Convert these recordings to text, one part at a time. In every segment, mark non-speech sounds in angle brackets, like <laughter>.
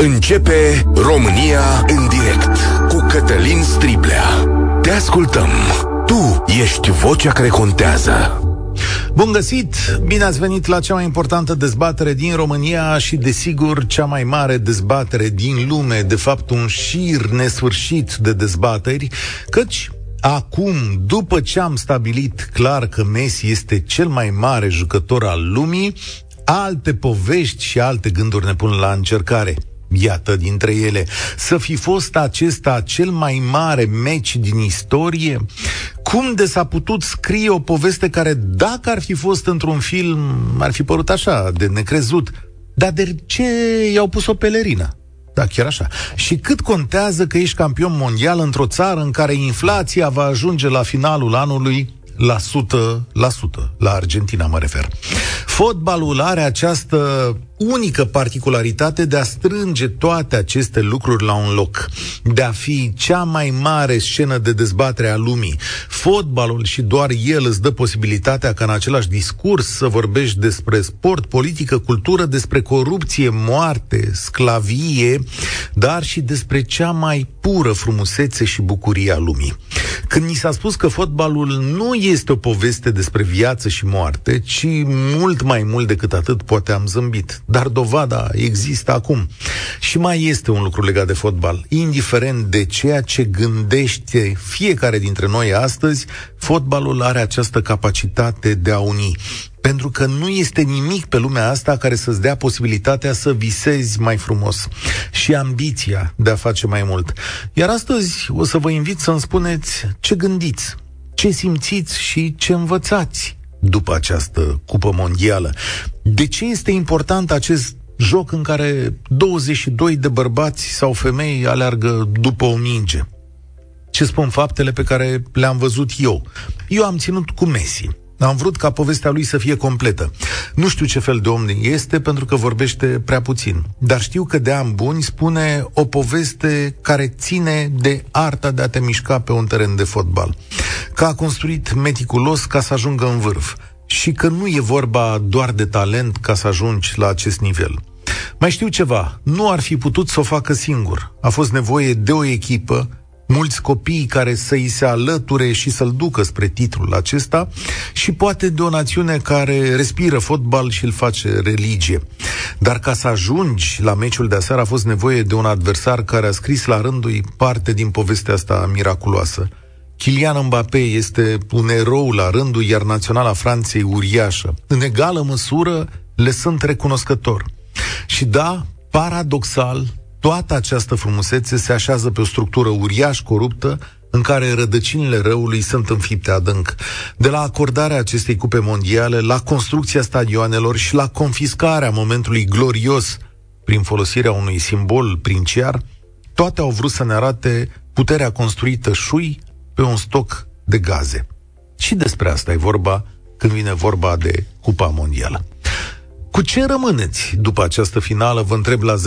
Începe România în direct cu Cătălin Striblea. Te ascultăm. Tu ești vocea care contează. Bun găsit! Bine ați venit la cea mai importantă dezbatere din România și, desigur, cea mai mare dezbatere din lume, de fapt un șir nesfârșit de dezbateri, căci Acum, după ce am stabilit clar că Messi este cel mai mare jucător al lumii, alte povești și alte gânduri ne pun la încercare. Iată dintre ele, să fi fost acesta cel mai mare meci din istorie? Cum de s-a putut scrie o poveste care, dacă ar fi fost într-un film, ar fi părut așa, de necrezut? Dar de ce i-au pus o pelerină? Da, chiar așa. Și cât contează că ești campion mondial într-o țară în care inflația va ajunge la finalul anului la 100%, la Argentina mă refer. Fotbalul are această unică particularitate de a strânge toate aceste lucruri la un loc, de a fi cea mai mare scenă de dezbatere a lumii. Fotbalul și doar el îți dă posibilitatea ca în același discurs să vorbești despre sport, politică, cultură, despre corupție, moarte, sclavie, dar și despre cea mai pură frumusețe și bucurie a lumii. Când ni s-a spus că fotbalul nu este o poveste despre viață și moarte, ci mult mai mult decât atât, poate am zâmbit dar dovada există acum. Și mai este un lucru legat de fotbal. Indiferent de ceea ce gândește fiecare dintre noi astăzi, fotbalul are această capacitate de a uni pentru că nu este nimic pe lumea asta care să-ți dea posibilitatea să visezi mai frumos și ambiția de a face mai mult. Iar astăzi o să vă invit să-mi spuneți ce gândiți, ce simțiți și ce învățați după această cupă mondială. De ce este important acest joc în care 22 de bărbați sau femei aleargă după o minge? Ce spun faptele pe care le-am văzut eu? Eu am ținut cu Messi. Am vrut ca povestea lui să fie completă. Nu știu ce fel de om este pentru că vorbește prea puțin, dar știu că de ani buni spune o poveste care ține de arta de a te mișca pe un teren de fotbal. Că a construit meticulos ca să ajungă în vârf și că nu e vorba doar de talent ca să ajungi la acest nivel. Mai știu ceva, nu ar fi putut să o facă singur. A fost nevoie de o echipă, mulți copii care să-i se alăture și să-l ducă spre titlul acesta și poate de o națiune care respiră fotbal și îl face religie. Dar ca să ajungi la meciul de aseară a fost nevoie de un adversar care a scris la rândul parte din povestea asta miraculoasă. Kylian Mbappé este un erou la rândul, iar naționala Franței uriașă. În egală măsură le sunt recunoscător. Și da, paradoxal, toată această frumusețe se așează pe o structură uriaș coruptă, în care rădăcinile răului sunt înfipte adânc. De la acordarea acestei cupe mondiale, la construcția stadioanelor și la confiscarea momentului glorios prin folosirea unui simbol princiar, toate au vrut să ne arate puterea construită șui pe un stoc de gaze. Și despre asta e vorba când vine vorba de Cupa Mondială. Cu ce rămâneți după această finală? Vă întreb la 0372069599.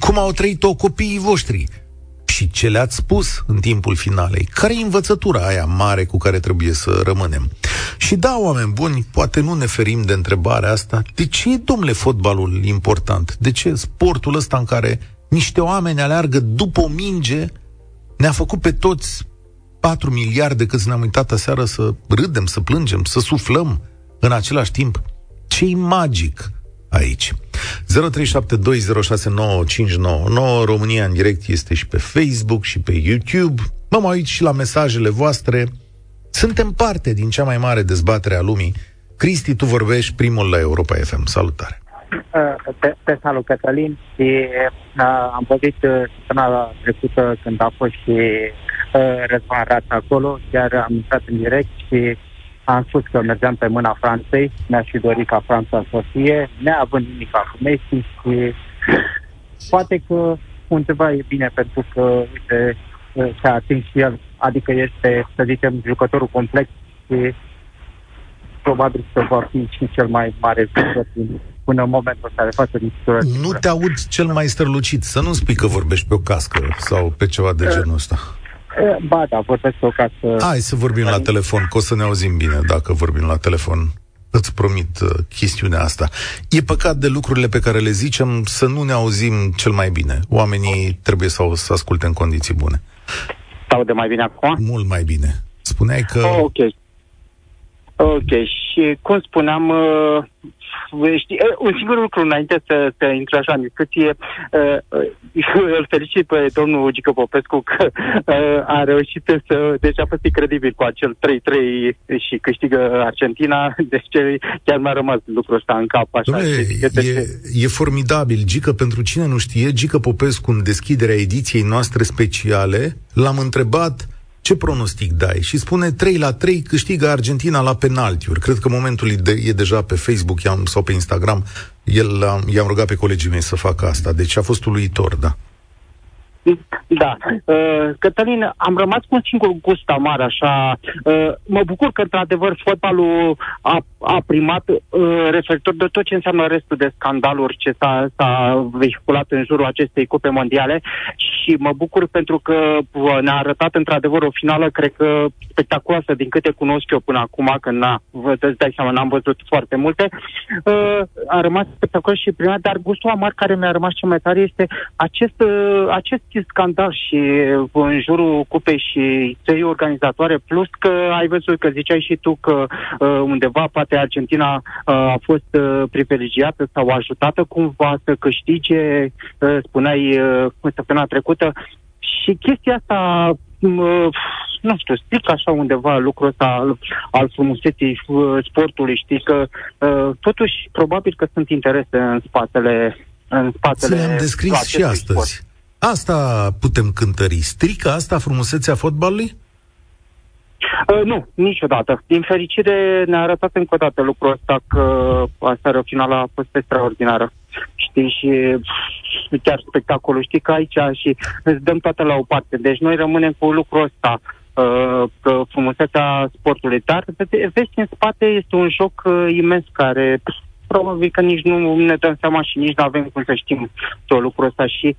Cum au trăit-o copiii voștri? Și ce le-ați spus în timpul finalei? Care e învățătura aia mare cu care trebuie să rămânem? Și da, oameni buni, poate nu ne ferim de întrebarea asta. De ce e, domnule, fotbalul important? De ce sportul ăsta în care niște oameni aleargă după o minge, ne-a făcut pe toți 4 miliarde cât ne-am uitat aseară să râdem, să plângem, să suflăm în același timp. ce magic aici? 0372069599 România în direct este și pe Facebook și pe YouTube. Mă mai uit și la mesajele voastre. Suntem parte din cea mai mare dezbatere a lumii. Cristi, tu vorbești primul la Europa FM. Salutare! te, te salut, Cătălin, și uh, am vorbit uh, săptămâna trecută când a fost și uh, Răzvan Rața acolo, chiar am intrat în direct și am spus că mergeam pe mâna Franței, mi-aș fi dorit ca Franța să fie, neavând nimic cu Messi și poate că undeva e bine pentru că, uite, uh, s-a atins și el, adică este, să zicem, jucătorul complex și probabil că va fi și cel mai mare jucător din până în momentul ăsta de față din Nu te aud cel mai strălucit. Să nu spui că vorbești pe o cască sau pe ceva de genul ăsta. Ba da, vorbesc pe o cască. Hai să vorbim la telefon, că o să ne auzim bine dacă vorbim la telefon. Îți promit uh, chestiunea asta. E păcat de lucrurile pe care le zicem să nu ne auzim cel mai bine. Oamenii trebuie să, să asculte în condiții bune. Sau de mai bine acum? Mult mai bine. Spuneai că... Oh, ok. Ok. Și cum spuneam, uh, știi, un singur lucru înainte să, să intre așa în discuție, <laughs> îl felicit pe domnul Gică Popescu că a reușit să, deci a fost incredibil cu acel 3-3 și câștigă Argentina, <laughs> deci chiar mi-a rămas lucrul ăsta în cap. Așa, Dom'le, e, e formidabil. Gică, pentru cine nu știe, Gică Popescu în deschiderea ediției noastre speciale, l-am întrebat ce pronostic dai? Și spune 3 la 3 câștigă Argentina la penaltiuri. Cred că momentul e deja pe Facebook sau pe Instagram. El, i-am rugat pe colegii mei să facă asta. Deci a fost uluitor, da. Da. Uh, Cătălin, am rămas cu un singur gust amar, așa. Uh, mă bucur că, într-adevăr, fotbalul a, a primat uh, referitor de tot ce înseamnă restul de scandaluri ce s-a, s-a vehiculat în jurul acestei cupe mondiale și mă bucur pentru că uh, ne-a arătat, într-adevăr, o finală, cred că spectaculoasă din câte cunosc eu până acum, că na, vă dai seama, n-am văzut foarte multe. Uh, a rămas spectaculos și prima, dar gustul amar care mi-a rămas cel mai tare este acest, uh, acest scandal și în jurul cupei și țării organizatoare, plus că ai văzut că ziceai și tu că uh, undeva poate Argentina uh, a fost uh, privilegiată sau ajutată cumva să câștige, uh, spuneai uh, săptămâna trecută, și chestia asta uh, nu știu, stric așa undeva lucrul ăsta al, al frumuseții uh, sportului, știi, că uh, totuși probabil că sunt interese în spatele în spatele Ți le-am descris și astăzi. Sport. Asta putem cântări. Strică asta frumusețea fotbalului? Uh, nu, niciodată. Din fericire ne-a arătat încă o dată lucrul ăsta că aseară finala a fost extraordinară. Știi, și chiar spectacolul. Știi că aici și îți dăm toate la o parte. Deci noi rămânem cu lucrul ăsta uh, că frumusețea sportului. Dar, vezi, în spate este un joc uh, imens care probabil că nici nu ne dăm seama și nici nu avem cum să știm tot lucrul ăsta și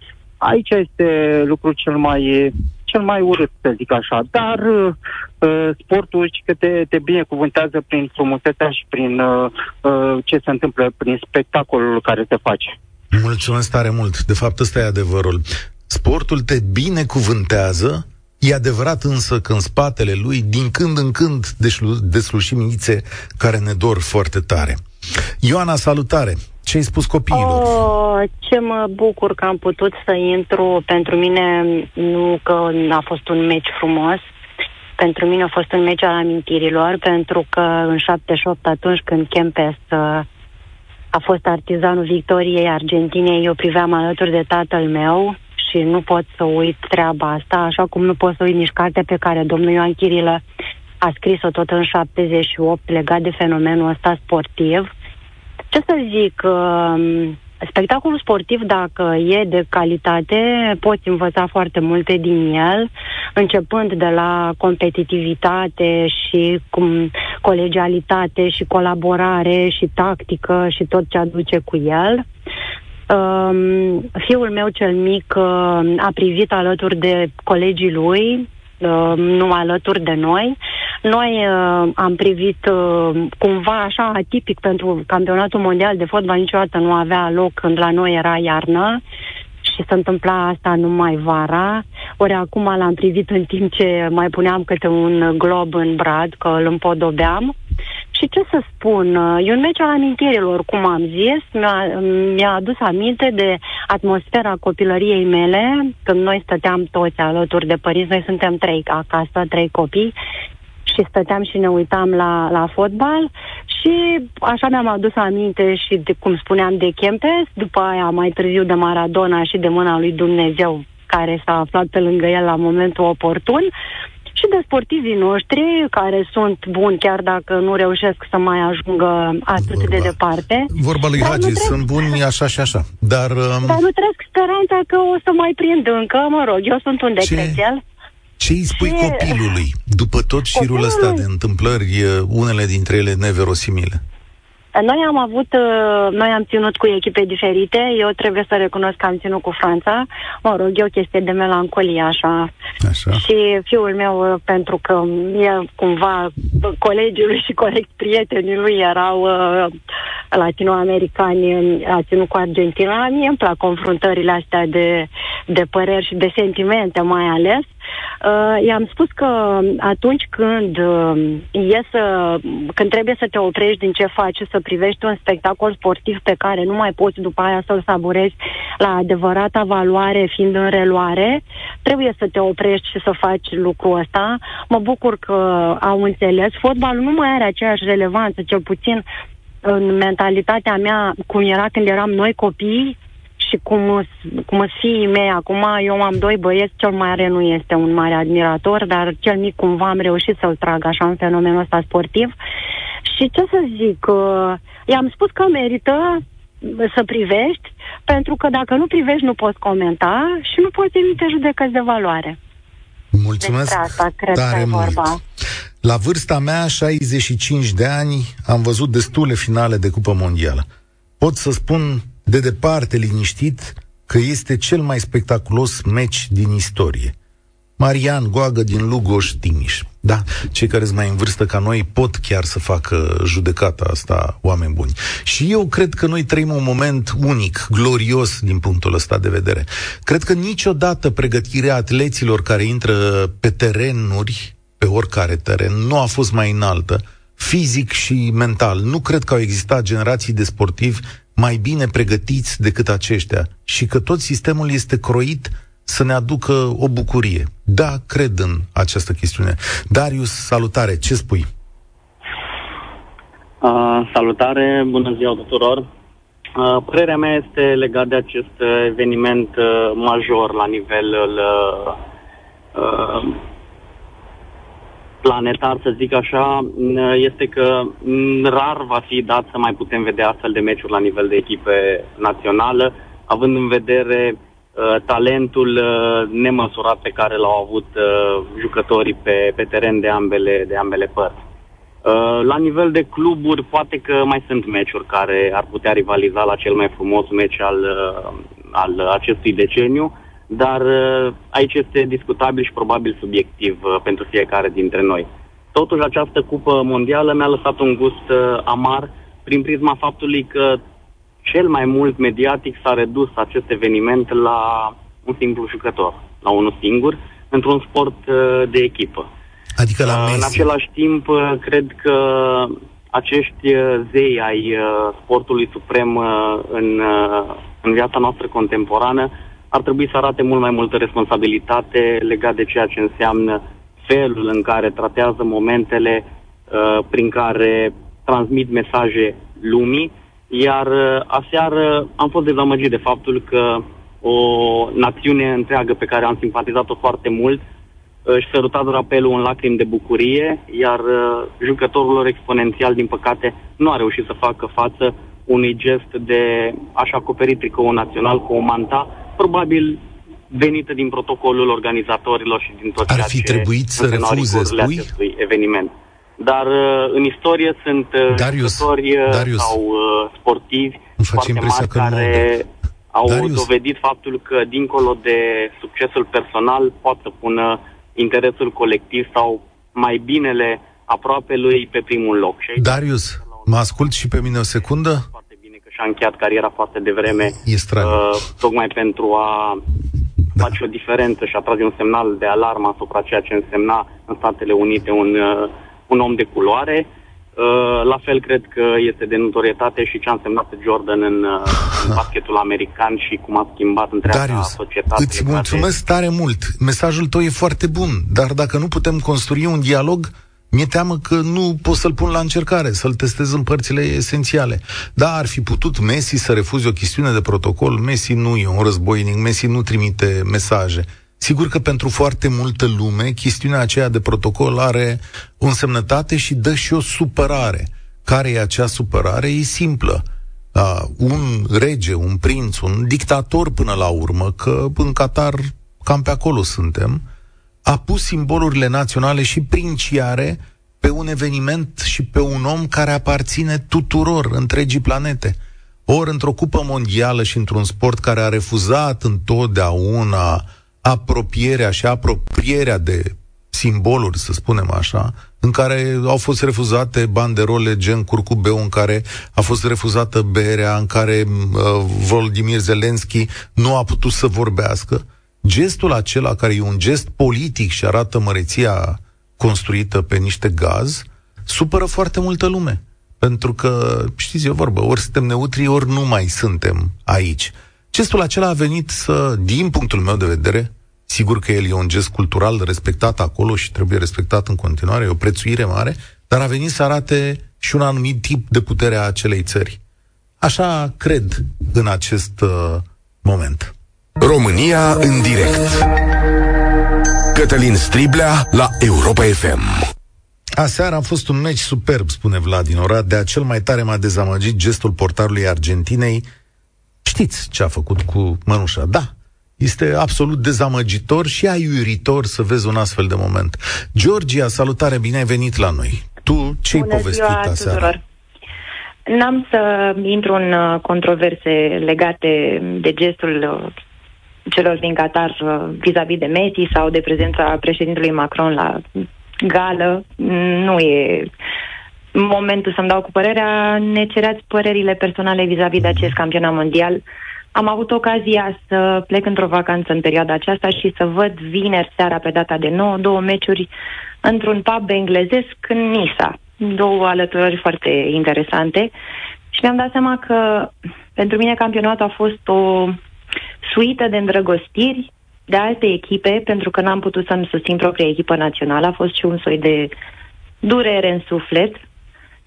Aici este lucrul cel mai, cel mai urât, să zic așa. Dar uh, sportul și că te, te binecuvântează prin frumusețea și prin uh, uh, ce se întâmplă, prin spectacolul care se face. Mulțumesc tare mult. De fapt, ăsta e adevărul. Sportul te binecuvântează, E adevărat însă că în spatele lui, din când în când, deslușim inițe care ne dor foarte tare. Ioana, salutare! Ce ai spus copiilor? Oh, ce mă bucur că am putut să intru. Pentru mine nu că a fost un meci frumos, pentru mine a fost un meci al amintirilor, pentru că în 78, atunci când Kempes uh, a fost artizanul victoriei Argentinei, eu priveam alături de tatăl meu și nu pot să uit treaba asta, așa cum nu pot să uit nici cartea pe care domnul Ioan Chirilă a scris-o tot în 78 legat de fenomenul ăsta sportiv ce să zic, uh, spectacolul sportiv, dacă e de calitate, poți învăța foarte multe din el, începând de la competitivitate și cum colegialitate și colaborare și tactică și tot ce aduce cu el. Um, fiul meu cel mic uh, a privit alături de colegii lui, uh, nu alături de noi, noi uh, am privit uh, cumva așa atipic pentru campionatul mondial de fotbal, niciodată nu avea loc când la noi era iarnă și se întâmpla asta numai vara. Ori acum l-am privit în timp ce mai puneam câte un glob în brad, că îl împodobeam. Și ce să spun, uh, e un meci al amintirilor, cum am zis, mi-a, mi-a adus aminte de atmosfera copilăriei mele, când noi stăteam toți alături de părinți, noi suntem trei acasă, trei copii, și stăteam și ne uitam la, la fotbal. Și așa mi-am adus aminte și, de, cum spuneam, de Kempes, după aia mai târziu de Maradona și de mâna lui Dumnezeu care s-a aflat pe lângă el la momentul oportun și de sportivii noștri care sunt buni chiar dacă nu reușesc să mai ajungă atât Vorba. de departe. Vorba lui Hagi, trec... sunt buni așa și așa. Dar, um... dar nu trec speranța că o să mai prind încă, mă rog, eu sunt un decrețel. Ce îi spui ce... copilului după tot șirul ăsta de întâmplări, unele dintre ele neverosimile? Noi am avut, uh, noi am ținut cu echipe diferite. Eu trebuie să recunosc că am ținut cu Franța. Mă rog, e o chestie de melancolie, așa. Așa. Și fiul meu, uh, pentru că e cumva colegii lui și corect prietenii lui erau uh, latinoamericani, a ținut cu Argentina. Mie îmi plac confruntările astea de, de păreri și de sentimente mai ales. Uh, i-am spus că atunci când uh, e să, când trebuie să te oprești din ce faci, să privești un spectacol sportiv pe care nu mai poți după aia să-l saburezi la adevărata valoare fiind în reluare, trebuie să te oprești și să faci lucrul ăsta. Mă bucur că au înțeles. Fotbalul nu mai are aceeași relevanță, cel puțin în mentalitatea mea, cum era când eram noi copii, și cum, cum sunt fiii mei acum, eu am doi băieți, cel mare nu este un mare admirator, dar cel mic cumva am reușit să-l trag așa în fenomenul ăsta sportiv. Și ce să zic, uh, i-am spus că merită să privești, pentru că dacă nu privești nu poți comenta și nu poți emite judecăți de valoare. Mulțumesc asta, cred tare că mult. vorba. La vârsta mea, 65 de ani, am văzut destule finale de Cupă Mondială. Pot să spun de departe liniștit că este cel mai spectaculos meci din istorie. Marian Goagă din Lugoș, Timiș. Da, cei care sunt mai în vârstă ca noi pot chiar să facă judecata asta, oameni buni. Și eu cred că noi trăim un moment unic, glorios din punctul ăsta de vedere. Cred că niciodată pregătirea atleților care intră pe terenuri, pe oricare teren, nu a fost mai înaltă, fizic și mental. Nu cred că au existat generații de sportivi mai bine pregătiți decât aceștia și că tot sistemul este croit să ne aducă o bucurie. Da, cred în această chestiune. Darius, salutare, ce spui? Uh, salutare, bună ziua tuturor. Uh, părerea mea este legat de acest eveniment uh, major la nivelul uh, uh, planetar, să zic așa, este că rar va fi dat să mai putem vedea astfel de meciuri la nivel de echipe națională, având în vedere uh, talentul uh, nemăsurat pe care l-au avut uh, jucătorii pe, pe teren de ambele, de ambele părți. Uh, la nivel de cluburi, poate că mai sunt meciuri care ar putea rivaliza la cel mai frumos meci al, uh, al acestui deceniu, dar uh, aici este discutabil și probabil subiectiv uh, pentru fiecare dintre noi. Totuși, această cupă mondială mi-a lăsat un gust uh, amar prin prisma faptului că cel mai mult mediatic s-a redus acest eveniment la un simplu jucător, la unul singur, într-un sport de echipă. Adică la Messi. În același timp, cred că acești zei ai sportului suprem în, în viața noastră contemporană ar trebui să arate mult mai multă responsabilitate legat de ceea ce înseamnă felul în care tratează momentele uh, prin care transmit mesaje lumii, iar uh, aseară am fost dezamăgit de faptul că o națiune întreagă pe care am simpatizat-o foarte mult uh, își săruta drapelul în lacrimi de bucurie, iar uh, jucătorul lor exponențial, din păcate, nu a reușit să facă față unui gest de a-și acoperi tricoul național cu o manta, probabil venită din protocolul organizatorilor și din tot Ar ceea fi ce trebuit să refuze, spui? acestui eveniment. Dar uh, în istorie sunt uh, Darius, jucători uh, Darius. sau uh, sportivi Îmi face foarte impresia mari că nu care au Darius. dovedit faptul că dincolo de succesul personal pot să pună interesul colectiv sau mai binele aproape lui pe primul loc. Și aici Darius, mă ascult și pe mine o secundă? foarte bine că și-a încheiat cariera foarte devreme, E straniu. uh, tocmai pentru a Da. face o diferență și a trage un semnal de alarmă asupra ceea ce însemna în Statele Unite un, uh, un om de culoare. Uh, la fel cred că este de notorietate și ce a însemnat Jordan în, uh, în <laughs> basketul american și cum a schimbat întreaga Darius, societate. îți legate- mulțumesc tare mult. Mesajul tău e foarte bun, dar dacă nu putem construi un dialog, mi-e teamă că nu pot să-l pun la încercare, să-l testez în părțile esențiale. Da, ar fi putut Messi să refuze o chestiune de protocol. Messi nu e un războinic, Messi nu trimite mesaje. Sigur că pentru foarte multă lume, chestiunea aceea de protocol are o însemnătate și dă și o supărare. Care e acea supărare? E simplă. Uh, un rege, un prinț, un dictator până la urmă, că în Qatar cam pe acolo suntem, a pus simbolurile naționale și princiare pe un eveniment și pe un om care aparține tuturor, întregii planete. Ori într-o cupă mondială și într-un sport care a refuzat întotdeauna apropierea și apropierea de simboluri, să spunem așa, în care au fost refuzate banderole gen curcubeu, în care a fost refuzată berea, în care uh, Volodymyr Zelensky nu a putut să vorbească. Gestul acela, care e un gest politic și arată măreția construită pe niște gaz, supără foarte multă lume. Pentru că, știți, e o vorbă, ori suntem neutri, ori nu mai suntem aici. Gestul acela a venit să, din punctul meu de vedere, sigur că el e un gest cultural respectat acolo și trebuie respectat în continuare, e o prețuire mare, dar a venit să arate și un anumit tip de putere a acelei țări. Așa cred în acest uh, moment. România în direct. Cătălin Striblea la Europa FM. Aseară a fost un meci superb, spune Vladin de cel mai tare m-a dezamăgit gestul portarului Argentinei. Știți ce a făcut cu mănușa? Da, este absolut dezamăgitor și aiuritor să vezi un astfel de moment. Georgia, salutare, bine ai venit la noi. Tu ce-ai Bună povestit aseară? Tuturor. N-am să intru în uh, controverse legate de gestul uh, celor din Qatar uh, vis-a-vis de Messi sau de prezența președintelui Macron la gală. Nu e momentul să-mi dau cu părerea. Ne cereați părerile personale vis-a-vis de acest campionat mondial. Am avut ocazia să plec într-o vacanță în perioada aceasta și să văd vineri seara pe data de 9 două meciuri într-un pub englezesc în Nisa. Două alăturări foarte interesante. Și mi-am dat seama că pentru mine campionatul a fost o suită de îndrăgostiri de alte echipe, pentru că n-am putut să-mi susțin propria echipă națională. A fost și un soi de durere în suflet.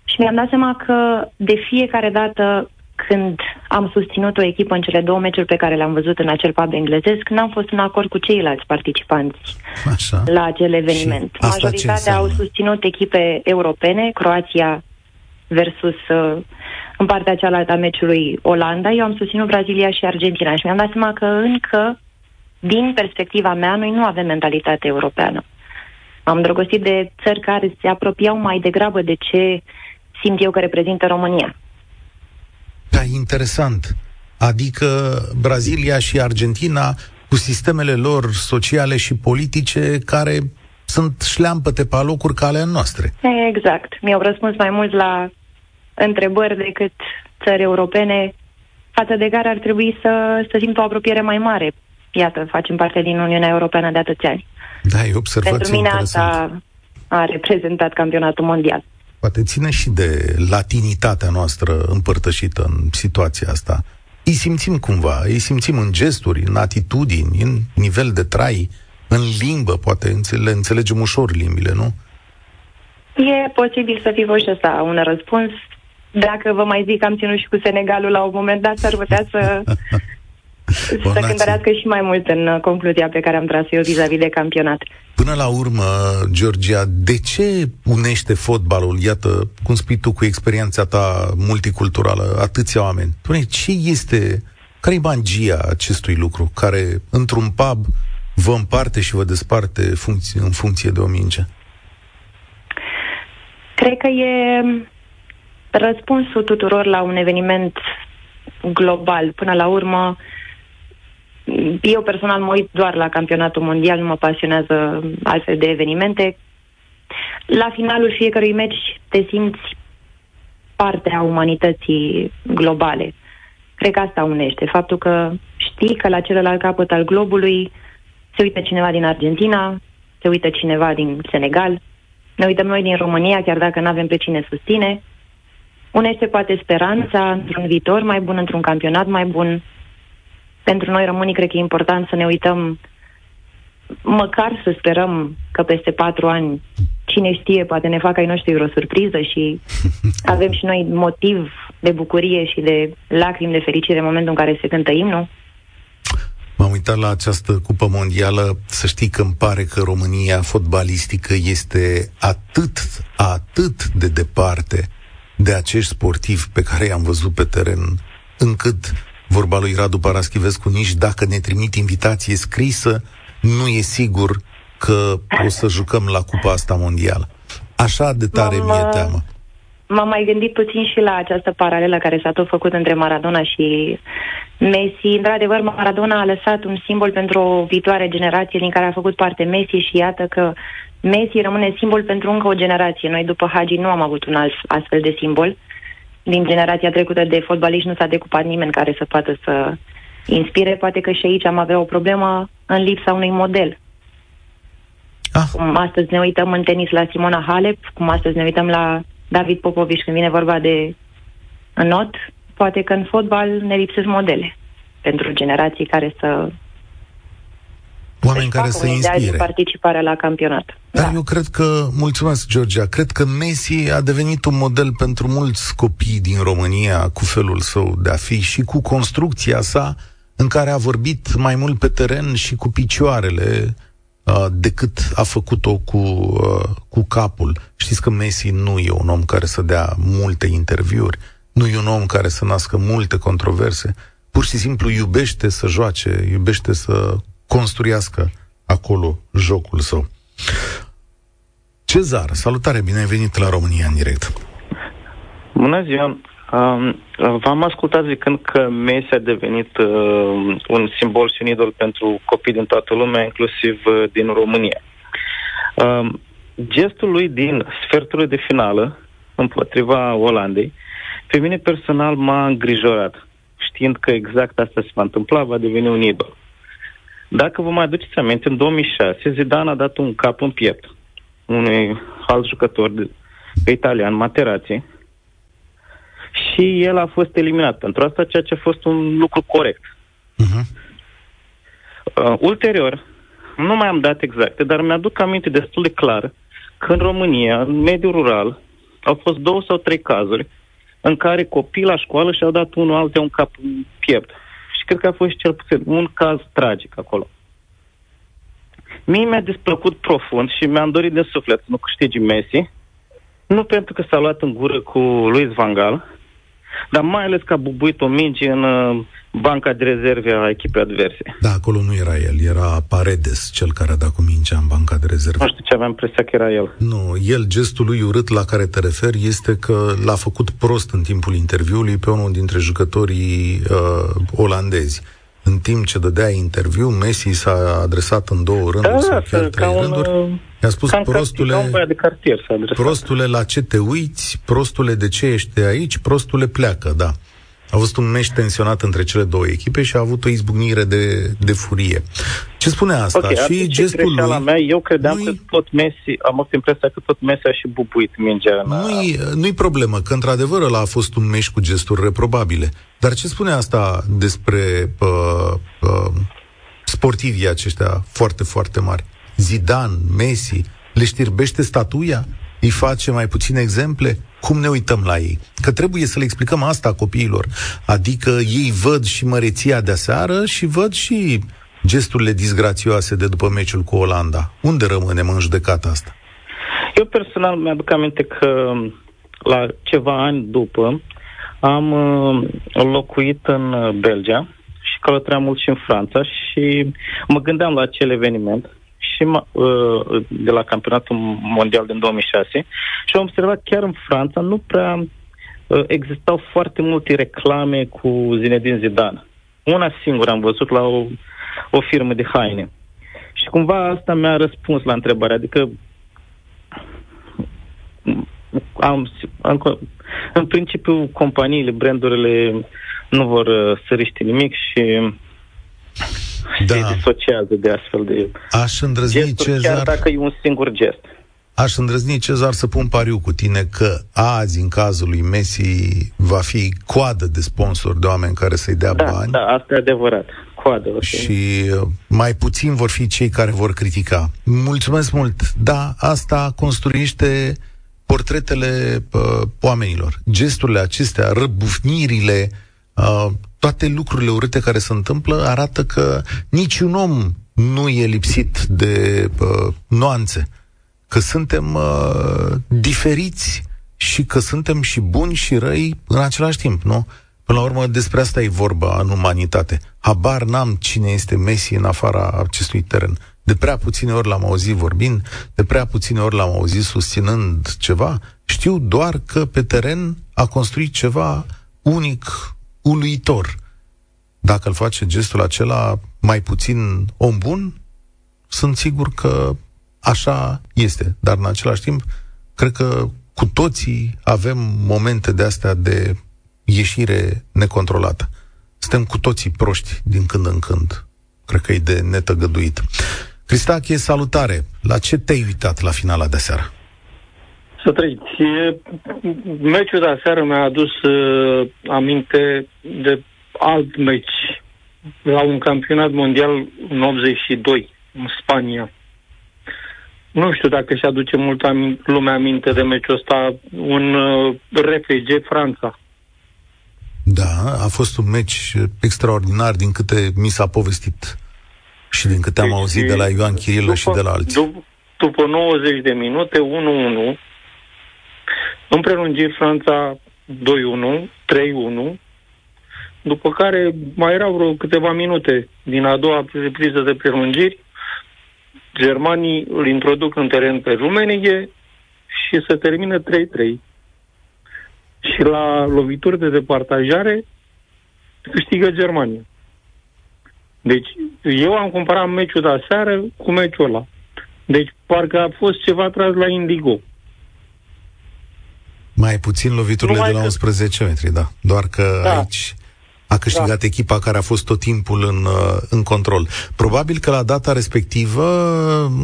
Și mi-am dat seama că de fiecare dată când am susținut o echipă în cele două meciuri pe care le-am văzut în acel pub englezesc, n-am fost în acord cu ceilalți participanți Așa. la acel eveniment. Majoritatea au susținut echipe europene, Croația versus uh, în partea cealaltă a meciului Olanda. Eu am susținut Brazilia și Argentina și mi-am dat seama că încă, din perspectiva mea, noi nu avem mentalitate europeană. M-am drăgostit de țări care se apropiau mai degrabă de ce simt eu că reprezintă România. Da, interesant. Adică Brazilia și Argentina cu sistemele lor sociale și politice care sunt șleampăte pe locuri ca ale noastre. Exact. Mi-au răspuns mai mult la întrebări decât țări europene față de care ar trebui să, să simt o apropiere mai mare. Iată, facem parte din Uniunea Europeană de atâția ani. Da, e observație Pentru mine interesant. asta a reprezentat campionatul mondial. Poate ține și de latinitatea noastră împărtășită în situația asta. Îi simțim cumva, îi simțim în gesturi, în atitudini, în nivel de trai, în limbă, poate le înțelegem ușor limbile, nu? E posibil să fi fost și asta un răspuns. Dacă vă mai zic, am ținut și cu Senegalul la un moment dat, s-ar putea să, <laughs> să cântărească și mai mult în concluzia pe care am tras eu vis-a-vis de campionat. Până la urmă, Georgia, de ce unește fotbalul, iată, cum spui tu, cu experiența ta multiculturală, atâția oameni? Spune, ce este, care e magia acestui lucru, care într-un pub vă împarte și vă desparte funcție, în funcție de o minge? Cred că e răspunsul tuturor la un eveniment global. Până la urmă, eu personal mă uit doar la campionatul mondial, nu mă pasionează altfel de evenimente. La finalul fiecărui meci te simți parte a umanității globale. Cred că asta unește. Faptul că știi că la celălalt capăt al globului se uită cineva din Argentina, se uită cineva din Senegal, ne uităm noi din România, chiar dacă nu avem pe cine susține. Unește poate speranța într-un viitor mai bun, într-un campionat mai bun, pentru noi românii cred că e important să ne uităm, măcar să sperăm că peste patru ani, cine știe, poate ne fac ai noștri o surpriză și <laughs> avem și noi motiv de bucurie și de lacrimi de fericire în momentul în care se cântă imnul. M-am uitat la această cupă mondială, să știi că îmi pare că România fotbalistică este atât, atât de departe de acești sportivi pe care i-am văzut pe teren, încât vorba lui Radu Paraschivescu, nici dacă ne trimit invitație scrisă, nu e sigur că o să jucăm la cupa asta mondială. Așa de tare M-am, mi-e uh, teamă. M-am mai gândit puțin și la această paralelă care s-a tot făcut între Maradona și Messi. Într-adevăr, Maradona a lăsat un simbol pentru o viitoare generație din care a făcut parte Messi și iată că Messi rămâne simbol pentru încă o generație. Noi după Hagi nu am avut un alt astfel de simbol. Din generația trecută de fotbaliști nu s-a decupat nimeni care să poată să inspire. Poate că și aici am avea o problemă în lipsa unui model. Ah, Cum astăzi ne uităm în tenis la Simona Halep, cum astăzi ne uităm la David Popovici când vine vorba de not, poate că în fotbal ne lipsesc modele pentru generații care să oameni să-și care facă să un ideal de inspire. participare la campionat. Dar Da. eu cred că, mulțumesc, Georgia, cred că Messi a devenit un model pentru mulți copii din România cu felul său de a fi și cu construcția sa în care a vorbit mai mult pe teren și cu picioarele uh, decât a făcut-o cu, uh, cu capul. Știți că Messi nu e un om care să dea multe interviuri, nu e un om care să nască multe controverse, pur și simplu iubește să joace, iubește să construiască acolo jocul său. Cezar, salutare, bine ai venit la România în direct. Bună ziua! Um, v-am ascultat zicând că Messi a devenit uh, un simbol și un idol pentru copii din toată lumea, inclusiv uh, din România. Um, gestul lui din sferturile de finală împotriva Olandei, pe mine personal m-a îngrijorat, știind că exact asta se va întâmpla, va deveni un idol. Dacă vă mai aduceți aminte, în 2006, Zidane a dat un cap în piept unui alt jucător de, italian, Materazzi, și el a fost eliminat pentru asta, ceea ce a fost un lucru corect. Uh-huh. Uh, ulterior, nu mai am date exacte, dar mi-aduc aminte destul de clar că în România, în mediul rural, au fost două sau trei cazuri în care copii la școală și-au dat unul altul un cap în piept. Și cred că a fost cel puțin un caz tragic acolo. Mie mi-a desplăcut profund și mi-am dorit de suflet să nu câștigi Messi, nu pentru că s-a luat în gură cu Luis Van Gaal, dar mai ales că a bubuit o minge în uh, banca de rezerve a echipei adverse. Da, acolo nu era el, era Paredes, cel care a dat cu mingea în banca de rezervă. Nu știu ce aveam impresia că era el. Nu, el, gestul lui urât la care te referi este că l-a făcut prost în timpul interviului pe unul dintre jucătorii uh, olandezi. În timp ce dădea interviu, Messi s-a adresat în două rânduri Da, sau chiar ca trei un, rânduri. uh, I-a spus Ca în prostule, cartier, ca un băiat de cartier s-a adresat. prostule la ce te uiți, prostule de ce ești aici, prostule pleacă, da. A fost un meci tensionat între cele două echipe și a avut o izbucnire de, de furie. Ce spune asta? Ok, și atunci gestul greșeala lui... mea, eu credeam nu-i- că tot Messi, am avut impresia că tot Messi a și bubuit mingea în... Nu-i, nu-i problemă, că într-adevăr ăla a fost un meci cu gesturi reprobabile. Dar ce spune asta despre uh, uh, sportivii aceștia foarte, foarte mari? Zidane, Messi, le știrbește statuia? Îi face mai puține exemple? Cum ne uităm la ei? Că trebuie să le explicăm asta copiilor. Adică ei văd și măreția de seară și văd și gesturile disgrațioase de după meciul cu Olanda. Unde rămânem în judecata asta? Eu personal mi-aduc aminte că la ceva ani după am uh, locuit în uh, Belgia și călătoream mult și în Franța și mă gândeam la acel eveniment și m- uh, de la campionatul mondial din 2006 și am observat chiar în Franța nu prea uh, existau foarte multe reclame cu Zinedine Zidane. Una singură am văzut la o, o firmă de haine. Și cumva asta mi-a răspuns la întrebare, adică am, am, în principiu companiile, brandurile nu vor uh, să riște nimic și Da. se disociază de astfel de Aș îndrăzni, gesturi, chiar Cezar... dacă e un singur gest. Aș îndrăzni, Cezar, să pun pariu cu tine că azi, în cazul lui Messi, va fi coadă de sponsori de oameni care să-i dea Da, bani da, asta e adevărat. Coadă. o să- și uh, mai puțin vor fi cei care vor critica. Mulțumesc mult! Da, asta construiește portretele uh, oamenilor. Gesturile acestea, răbufnirile, uh, toate lucrurile urâte care se întâmplă arată că niciun om nu e lipsit de uh, nuanțe că suntem uh, diferiți și că suntem și buni și răi în același timp, nu? Până la urmă, despre asta e vorba în umanitate. Habar n-am cine este Messi în afara acestui teren. de prea puține ori l-am auzit vorbind, de prea puține ori l-am auzit susținând ceva. Știu doar că pe teren a construit ceva unic, uluitor. Dacă îl face gestul acela mai puțin om bun, sunt sigur că așa este. Dar în același timp, cred că cu toții avem momente de astea de ieșire necontrolată. Suntem cu toții proști din când în când. Cred că e de netăgăduit. Cristache, salutare! La ce te-ai uitat la finala de seară? Să trăiți. Meciul de aseară mi-a adus uh, aminte de alt meci la un campionat mondial în 82, în Spania. Nu știu dacă și aduce mult aminte, lumea aminte de meciul ăsta, un uh, refege Franța. Da, a fost un meci extraordinar din câte mi s-a povestit și din câte deci, am auzit de la Ioan Chirilă după, și de la alții. După, după 90 de minute, 1-1, în prelungiri Franța 2-1, 3-1, după care mai erau vreo câteva minute din a doua priză de prelungiri, germanii îl introduc în teren pe Rumenie și se termină 3-3. Și la lovituri de departajare câștigă Germania. Deci, eu am comparat meciul de aseară cu meciul ăla. Deci, parcă a fost ceva tras la Indigo. Mai puțin loviturile Numai de la 11 că... metri, da. Doar că da. aici a câștigat da. echipa care a fost tot timpul în, uh, în control. Probabil că la data respectivă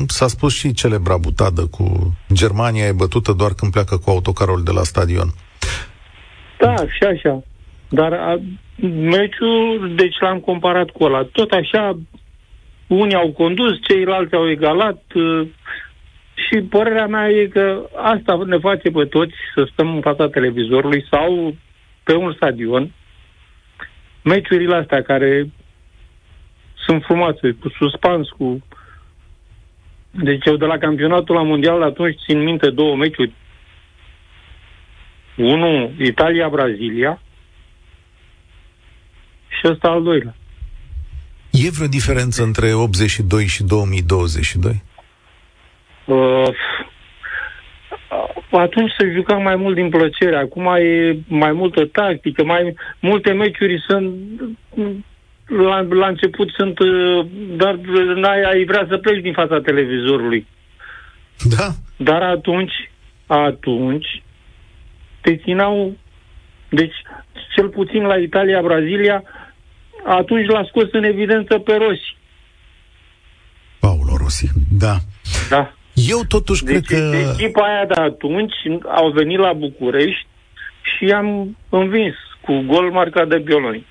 s-a spus și celebra butadă cu Germania e bătută doar când pleacă cu autocarul de la stadion. Da, și așa. Dar a, meciul, deci l-am comparat cu ăla. Tot așa, unii au condus, ceilalți au egalat uh, și părerea mea e că asta ne face pe toți să stăm în fața televizorului sau pe un stadion meciurile astea care sunt frumoase, cu suspans, cu... Deci eu de la campionatul la mondial atunci țin minte două meciuri. Unul, Italia-Brazilia și ăsta al doilea. E vreo diferență între 82 și 2022? Uh, atunci se juca mai mult din plăcere. Acum e mai multă tactică, mai multe meciuri sunt la, la început sunt, uh, dar n-ai ai vrea să pleci din fața televizorului. Da. Dar atunci, atunci, te țineau, deci, cel puțin la Italia, Brazilia, atunci l-a scos în evidență pe Rossi. Paulo Rossi, da. Da. Eu totuși deci, cred că... Echipa aia de atunci au venit la București și am învins cu gol marcat de Bioloni.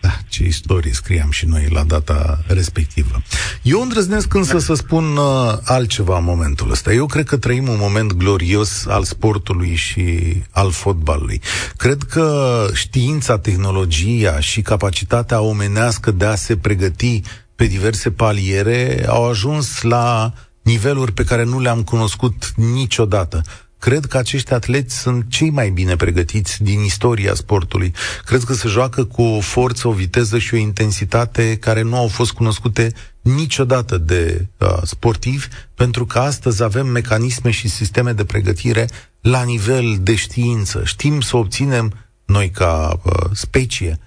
Da, ce istorie scriam și noi la data respectivă. Eu îndrăznesc însă da. să spun uh, altceva în momentul ăsta. Eu cred că trăim un moment glorios al sportului și al fotbalului. Cred că știința, tehnologia și capacitatea omenească de a se pregăti pe diverse paliere au ajuns la niveluri pe care nu le-am cunoscut niciodată. Cred că acești atleți sunt cei mai bine pregătiți din istoria sportului. Cred că se joacă cu o forță, o viteză și o intensitate care nu au fost cunoscute niciodată de uh, sportivi, pentru că astăzi avem mecanisme și sisteme de pregătire la nivel de știință. Știm să obținem noi ca uh, specie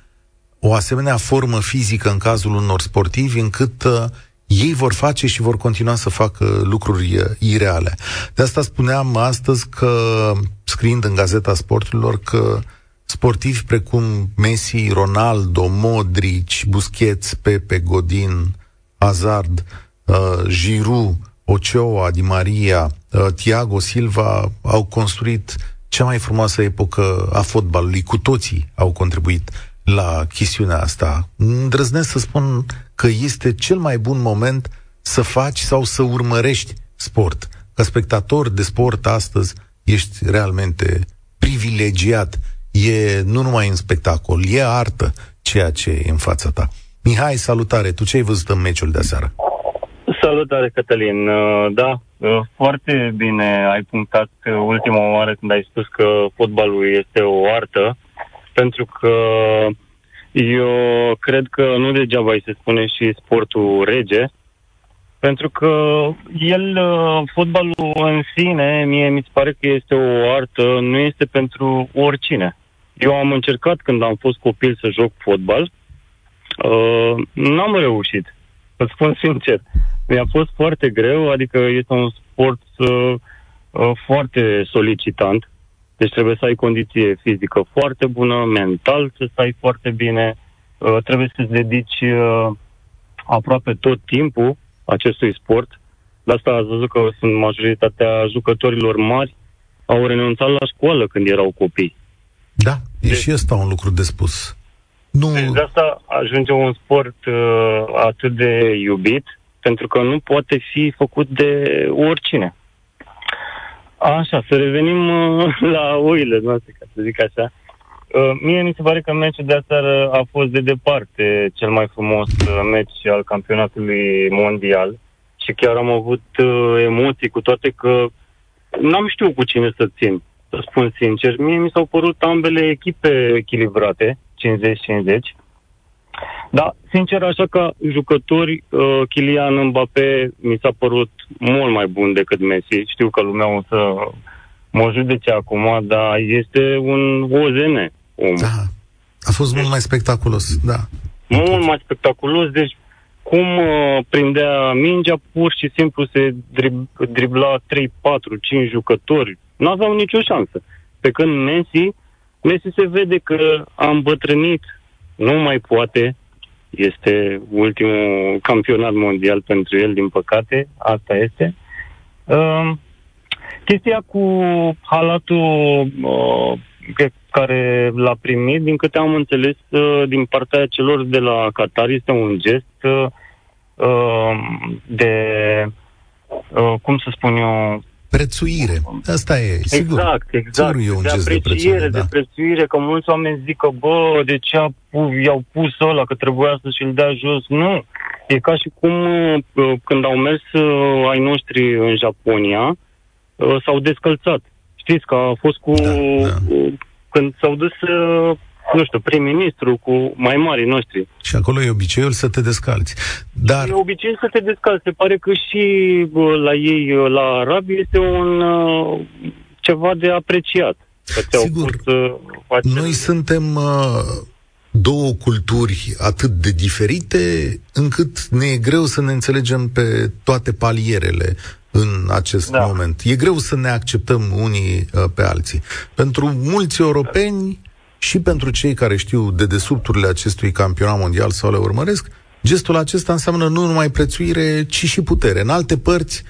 o asemenea formă fizică în cazul unor sportivi încât uh, ei vor face și vor continua să facă lucruri uh, ireale. De asta spuneam astăzi că, scriind în Gazeta Sporturilor, că sportivi precum Messi, Ronaldo, Modric, Busquets, Pepe, Godin, Hazard, uh, Giroud, Ochoa, Di Maria, uh, Thiago Silva au construit cea mai frumoasă epocă a fotbalului. Cu toții au contribuit la chestiunea asta. Îndrăznesc să spun că este cel mai bun moment să faci sau să urmărești sport. Ca spectator de sport astăzi ești realmente privilegiat. E nu numai un spectacol, e artă ceea ce e în fața ta. Mihai, salutare! Tu ce ai văzut în meciul de aseară? Salutare, Cătălin! Uh, da, uh, foarte bine ai punctat ultima oară când ai spus că fotbalul este o artă pentru că eu cred că nu degeaba îi se spune și sportul rege, Pentru că el, uh, fotbalul în sine, mie mi se pare că este o artă, nu este pentru oricine. Eu am încercat când am fost copil să joc fotbal, uh, n-am reușit, să spun sincer. Mi-a fost foarte greu, adică este un sport uh, uh, foarte solicitant, deci trebuie să ai condiție fizică foarte bună, mental să stai foarte bine, uh, trebuie să-ți dedici uh, aproape tot timpul acestui sport. De asta ați văzut că sunt majoritatea jucătorilor mari au renunțat la școală când erau copii. Da, e de- și ăsta un lucru de spus. Nu... Deci de asta ajunge un sport uh, atât de iubit, pentru că nu poate fi făcut de oricine. Așa, să revenim uh, la oile noastre, ca să zic așa. Uh, mie mi se pare că meciul de aseară a fost de departe cel mai frumos uh, meci al campionatului mondial și chiar am avut uh, emoții, cu toate că n-am știut cu cine să țin, să spun sincer. Mie mi s-au părut ambele echipe echilibrate, 50-50. Da, sincer, așa ca jucători, uh, Kylian Mbappé mi s-a părut mult mai bun decât Messi. Știu că lumea o să mă judece acum, dar este un OZN. Om. Da, a fost mult mai spectaculos, da. Mult mai spectaculos, deci cum uh, prindea mingea, pur și simplu se drib- dribla 3, 4, 5 jucători. Nu aveau nicio șansă. Pe când Messi, Messi se vede că a îmbătrânit, nu mai poate, este ultimul campionat mondial pentru el, din păcate, asta este. Uh, chestia cu halatul uh, pe care l-a primit, din câte am înțeles uh, din partea celor de la Qatar, este un gest uh, de, uh, cum să spun eu, Prețuire. Asta e, sigur. Exact, exact. Sigur e un de gest de apreciere, prețuire, de da. prețuire, că mulți oameni zic că, bă, de ce a pu- i-au pus ăla, că trebuia să și-l dea jos. Nu. E ca și cum uh, când au mers uh, ai noștri în Japonia, uh, s-au descălțat. Știți că a fost cu... Da, da. uh, Când s-au dus, uh, nu știu, prim-ministru cu mai mari noștri. Și acolo e obiceiul să te descalți. Dar, E obicei să te descalți. Se pare că și bă, la ei, uh, la arabi, este un uh, ceva de apreciat. Că ți-au Sigur. pus, uh, acel- Noi suntem uh, două culturi atât de diferite încât ne e greu să ne înțelegem pe toate palierele în acest Da. moment. E greu să ne acceptăm unii uh, pe alții. Pentru mulți europeni și pentru cei care știu de desubturile acestui campionat mondial sau le urmăresc, gestul acesta înseamnă nu numai prețuire, ci și putere. În alte părți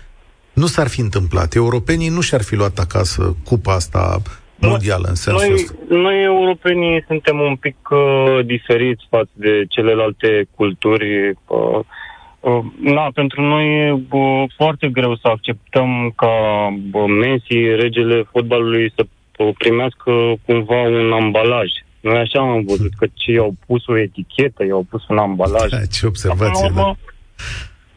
nu s-ar fi întâmplat. Europenii nu și-ar fi luat acasă cupa asta mondială în sensul Noi, ăsta. noi, europenii, suntem un pic uh, diferiți față de celelalte culturi. Uh, uh, na, pentru noi e uh, foarte greu să acceptăm ca uh, Messi, regele fotbalului, să uh, primească cumva un ambalaj. Noi așa am văzut că ce i-au pus o etichetă, i-au pus un ambalaj. Da, <laughs> ce Până observație, la urmă,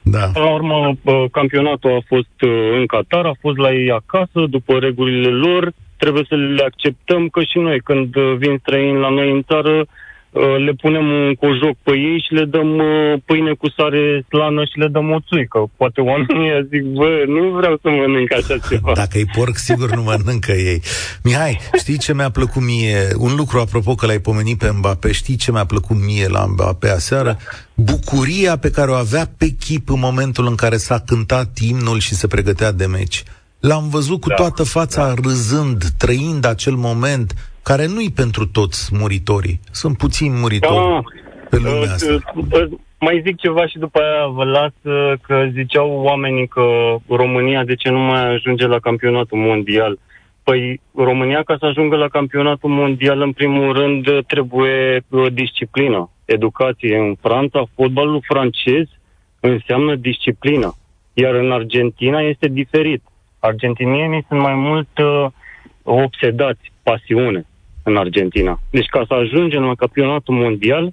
da. Da. Până la urmă, uh, campionatul a fost uh, în Qatar, a fost la ei acasă, după regulile lor, trebuie să le acceptăm că și noi, când uh, vin străini la noi în țară, uh, le punem un cojoc pe ei și le dăm uh, pâine cu sare slană și le dăm o țuică. Poate oamenii ăia zic, bă, nu vreau să mănânc așa ceva. <laughs> Dacă e porc, sigur nu mănâncă ei. Mihai, știi ce mi-a plăcut mie? Un lucru, apropo că l-ai pomenit pe Mbappé, știi ce mi-a plăcut mie la Mbappé aseară? Bucuria pe care o avea pe chip în momentul în care s-a cântat imnul și se pregătea de meci. L-am văzut cu Da, toată fața râzând, trăind acel moment, care nu-i pentru toți muritorii. Sunt puțini muritori Da. pe lumea Uh, asta. uh, uh, Mai zic ceva și după aia vă las uh, că ziceau oamenii că România de ce nu mai ajunge la campionatul mondial. Păi România ca să ajungă la campionatul mondial în primul rând uh, trebuie uh, disciplină, educație. În Franța fotbalul francez înseamnă disciplină, iar în Argentina este diferit. Argentinienii sunt mai mult uh, obsedați, pasiune în Argentina. Deci ca să ajungem la campionatul mondial,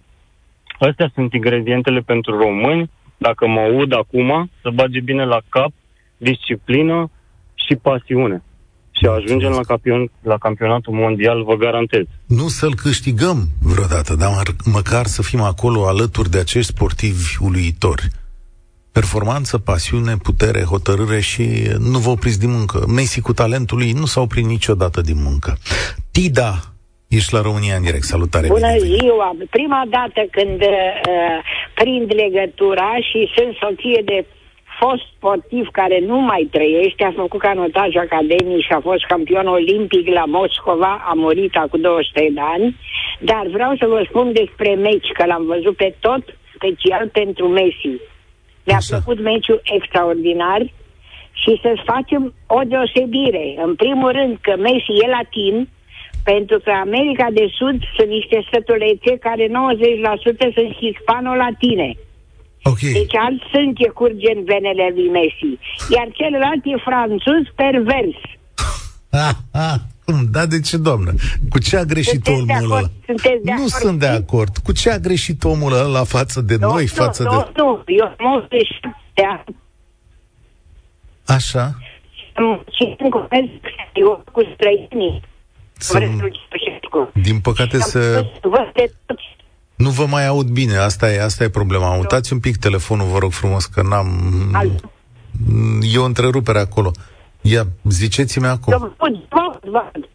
astea sunt ingredientele pentru români. Dacă mă aud acum, să bage bine la cap disciplină și pasiune. Și ajungem la, campion, la campionatul mondial, vă garantez. Nu să-l câștigăm vreodată, dar măr- măcar să fim acolo alături de acești sportivi uluitori. performanță, pasiune, putere, hotărâre și nu vă opriți din muncă. Messi cu talentul lui nu s-a oprit niciodată din muncă. Tida, ești la România în direct. Salutare! Bună ziua! Prima dată când uh, prind legătura și sunt soție de fost sportiv care nu mai trăiește, a făcut canotaj academic și a fost campion olimpic la Moscova, a murit acum 200 de ani, dar vreau să vă spun despre meci, că l-am văzut pe tot, special pentru Messi. Mi-a Așa. plăcut meciul extraordinar și să facem o deosebire. În primul rând că Messi e latin, pentru că America de Sud sunt niște sătulețe care 90% sunt hispano-latine. Okay. Deci alt sânge curge în venele lui Messi. Iar celălalt e franțuz pervers. Ah, <laughs> ah, cum? Da, de ce, doamnă? Cu ce a greșit Sunteți omul ăla? Sunteți de nu acord? sunt de acord. Cu ce a greșit omul ăla față de nu, noi, nu, față nu, de... Nu, eu am de Așa? Și în comerț eu cu străinii. Să... Din păcate să... Nu vă mai aud bine, asta e, asta e problema. Mutați un pic telefonul, vă rog frumos, că n-am... E o întrerupere acolo. Ia, ziceți-mi acum.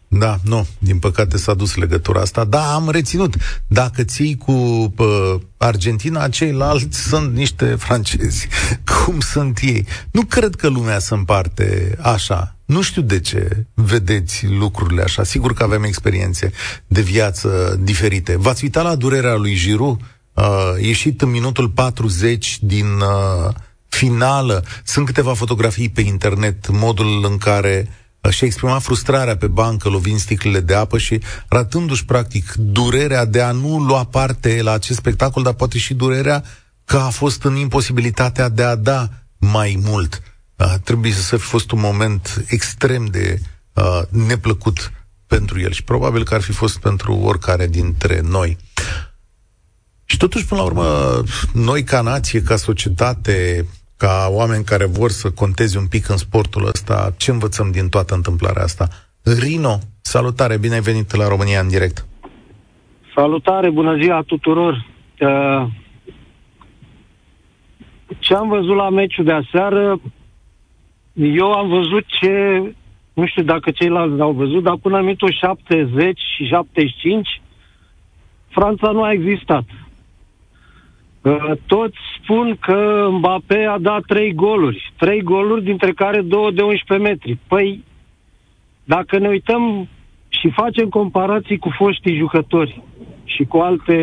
Da, nu, din păcate s-a dus legătura asta. Da, am reținut. Dacă ții cu uh, Argentina, ceilalți sunt niște francezi. <laughs> Cum sunt ei? Nu cred că lumea se împarte așa. Nu știu de ce vedeți lucrurile așa. Sigur că avem experiențe de viață diferite. V-ați uitat la durerea lui Giroud? Uh, ieșit în minutul 40 din uh, finală. Sunt câteva fotografii pe internet, modul în care uh, și-a exprimat frustrarea pe bancă, lovind sticlele de apă și ratându-și practic durerea de a nu lua parte la acest spectacol, dar poate și durerea că a fost în imposibilitatea de a da mai mult. Uh, trebuie să fi fost un moment extrem de uh, neplăcut pentru el și probabil că ar fi fost pentru oricare dintre noi. Și totuși, până la urmă, noi ca nație, ca societate, ca oameni care vor să conteze un pic în sportul ăsta, ce învățăm din toată întâmplarea asta? Rino, salutare, bine ai venit la România în direct. Salutare, bună ziua tuturor. Uh, ce am văzut la meciul de aseară, eu am văzut ce, nu știu dacă ceilalți au văzut, dar până în minutul 70 și 75, Franța nu a existat. Uh, toți spun că Mbappé a dat trei goluri. Trei goluri, dintre care două de 11 metri. Păi, dacă ne uităm și facem comparații cu foștii jucători și cu alte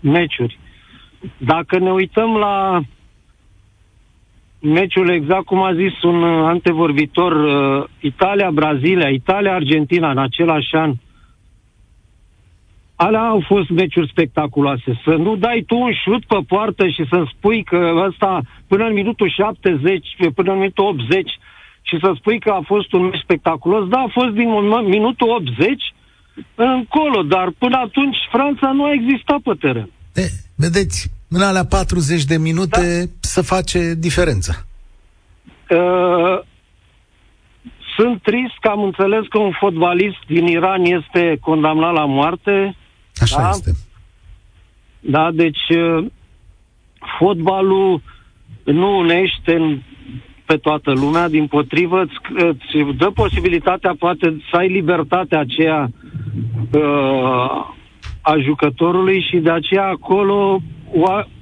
meciuri, dacă ne uităm la meciul exact cum a zis un antevorbitor, uh, Italia-Brazilia, Italia-Argentina în același an, alea au fost meciuri spectaculoase. Să nu dai tu un șut pe poartă și să spui că ăsta până în minutul 70, până în minutul 80 și să spui că a fost un meci spectaculos. Da, a fost din minutul 80 încolo, dar până atunci Franța nu a existat pe teren. E, vedeți, în alea 40 de minute da. să face diferența. Uh, sunt trist că am înțeles că un fotbalist din Iran este condamnat la moarte Așa da? este. Da, deci uh, fotbalul nu unește pe toată lumea, din potrivă îți, îți dă posibilitatea poate să ai libertatea aceea uh, a jucătorului și de aceea acolo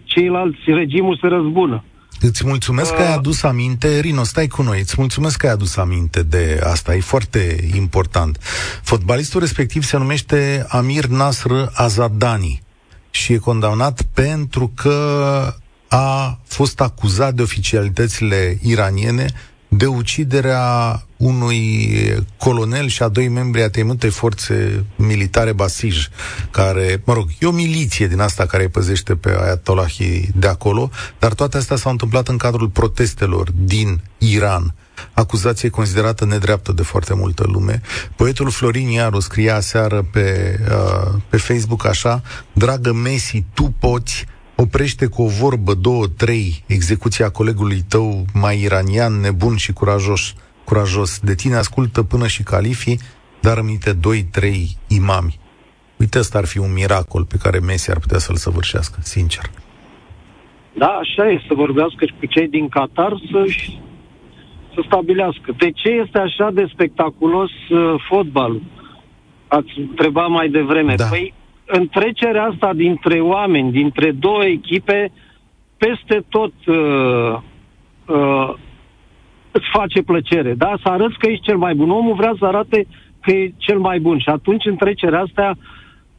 ceilalți regimul se răzbună. Îți mulțumesc că ai adus aminte, Rino, stai cu noi, îți mulțumesc că ai adus aminte de asta, e foarte important. Fotbalistul respectiv se numește Amir Nasr Azadani și e condamnat pentru că a fost acuzat de oficialitățile iraniene de uciderea unui colonel și a doi membri a temutei forțe militare Basij, care, mă rog, e o miliție din asta care îi păzește pe Ayatollahii de acolo, dar toate astea s-au întâmplat în cadrul protestelor din Iran. Acuzație considerată nedreaptă de foarte multă lume. Poetul Florin Iaru scria aseară pe, uh, pe Facebook așa, Dragă Messi, tu poți, oprește cu o vorbă, două, trei, execuția colegului tău mai iranian, nebun și curajos. curajos. De tine ascultă până și califii, dar aminte doi, trei imami. Uite, ăsta ar fi un miracol pe care Messi ar putea să-l săvârșească, sincer. Da, așa e, să vorbească și cu cei din Qatar să să stabilească. De ce este așa de spectaculos uh, fotbalul? Ați întrebat mai devreme. Da. Păi, întrecerea asta dintre oameni, dintre două echipe, peste tot uh, uh, îți face plăcere. Da? Să arăți că ești cel mai bun. Omul vrea să arate că e cel mai bun. Și atunci întrecerea asta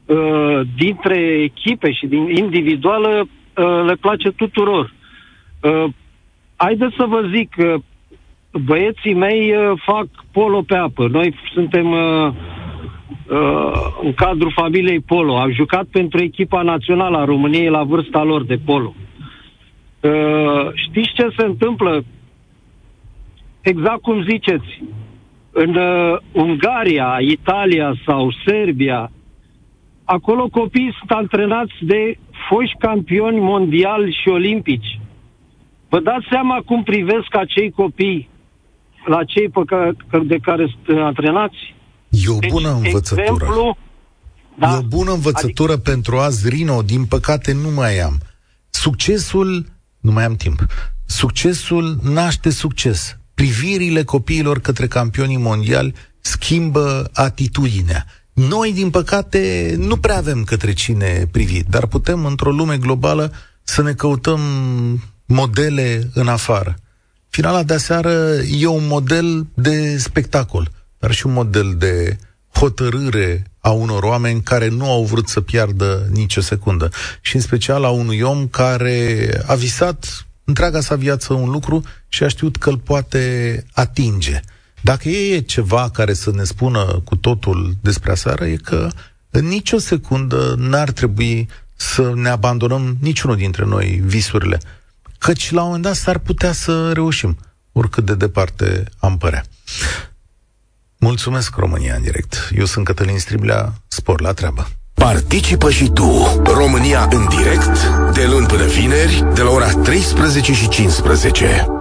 uh, dintre echipe și din individuală uh, le place tuturor. Uh, haideți să vă zic, uh, băieții mei uh, fac polo pe apă. Noi suntem uh, uh, în cadrul familiei polo. Am jucat pentru echipa națională a României la vârsta lor de polo. Uh, știți ce se întâmplă? Exact cum ziceți. În uh, Ungaria, Italia sau Serbia, acolo copiii sunt antrenați de foști campioni mondiali și olimpici. Vă dați seama cum privesc acei copii la cei pe care, de care sunt antrenați? E o deci, bună învățătură. Exemplu, da, e o bună învățătură adică... pentru azi, Rino. Din păcate nu mai am. Succesul, nu mai am timp, succesul naște succes. Privirile copiilor către campionii mondiali schimbă atitudinea. Noi, din păcate, nu prea avem către cine privi, dar putem, într-o lume globală, să ne căutăm modele în afară. Finala de aseară e un model de spectacol, dar și un model de hotărâre a unor oameni care nu au vrut să piardă nicio secundă. Și în special a unui om care a visat întreaga sa viață un lucru și a știut că îl poate atinge. Dacă e ceva care să ne spună cu totul despre aseară, e că în nicio secundă n-ar trebui să ne abandonăm niciunul dintre noi visurile. Căci la un moment dat s-ar putea să reușim, oricât de departe am părea. Mulțumesc, România în direct. Eu sunt Cătălin Striblea, spor la treabă. Participă și tu, România în direct, de luni până vineri, de la ora 13 și 15.